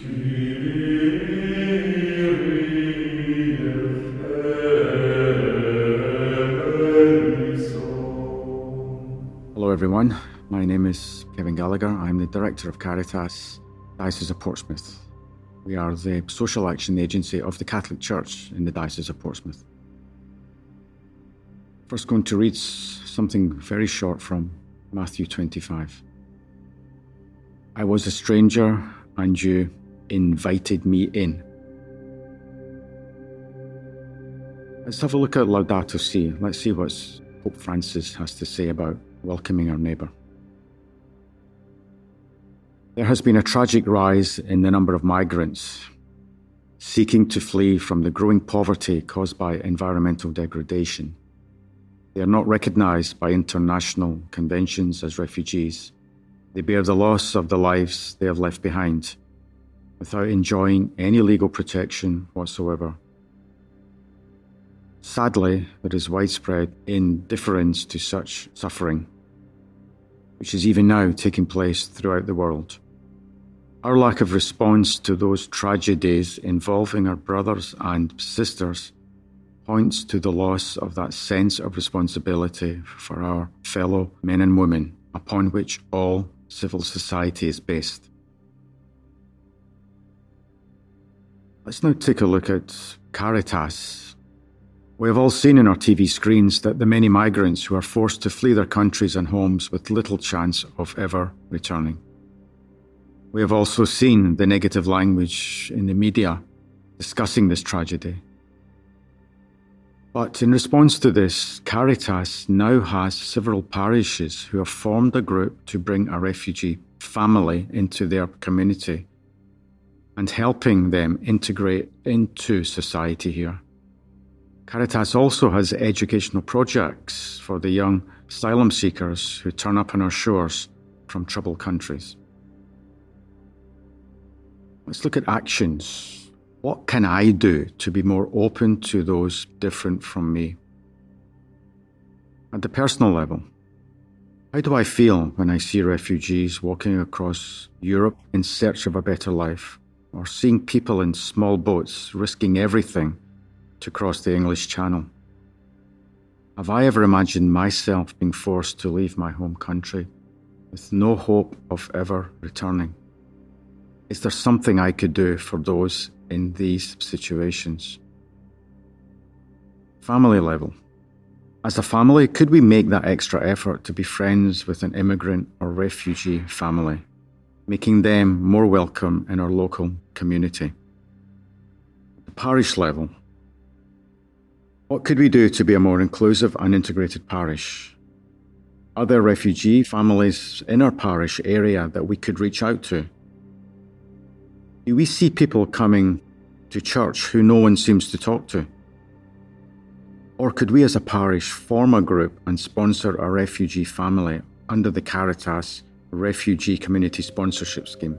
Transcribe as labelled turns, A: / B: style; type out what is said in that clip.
A: Hello, everyone. My name is Kevin Gallagher. I'm the Director of Caritas, Diocese of Portsmouth. We are the social action agency of the Catholic Church in the Diocese of Portsmouth. First, going to read something very short from Matthew 25. I was a stranger, and you invited me in. Let's have a look at Laudato Si. Let's see what Pope Francis has to say about welcoming our neighbour. There has been a tragic rise in the number of migrants seeking to flee from the growing poverty caused by environmental degradation. They are not recognised by international conventions as refugees. They bear the loss of the lives they have left behind without enjoying any legal protection whatsoever. Sadly, there is widespread indifference to such suffering, which is even now taking place throughout the world. Our lack of response to those tragedies involving our brothers and sisters points to the loss of that sense of responsibility for our fellow men and women upon which all civil society is based. Let's now take a look at Caritas we have all seen in our TV screens that the many migrants who are forced to flee their countries and homes with little chance of ever returning. We have also seen the negative language in the media discussing this tragedy. But in response to this, Caritas now has several parishes who have formed a group to bring a refugee family into their community and helping them integrate into society here. Caritas also has educational projects for the young asylum seekers who turn up on our shores from troubled countries. Let's look at actions. What can I do to be more open to those different from me? At the personal level, how do I feel when I see refugees walking across Europe in search of a better life, or seeing people in small boats risking everything to cross the English Channel. Have I ever imagined myself being forced to leave my home country with no hope of ever returning? Is there something I could do for those in these situations? Family level. As a family, could we make that extra effort to be friends with an immigrant or refugee family, making them more welcome in our local community? The parish level, what could we do to be a more inclusive and integrated parish? Are there refugee families in our parish area that we could reach out to? Do we see people coming to church who no one seems to talk to? Or could we as a parish form a group and sponsor a refugee family under the Caritas Refugee Community Sponsorship Scheme?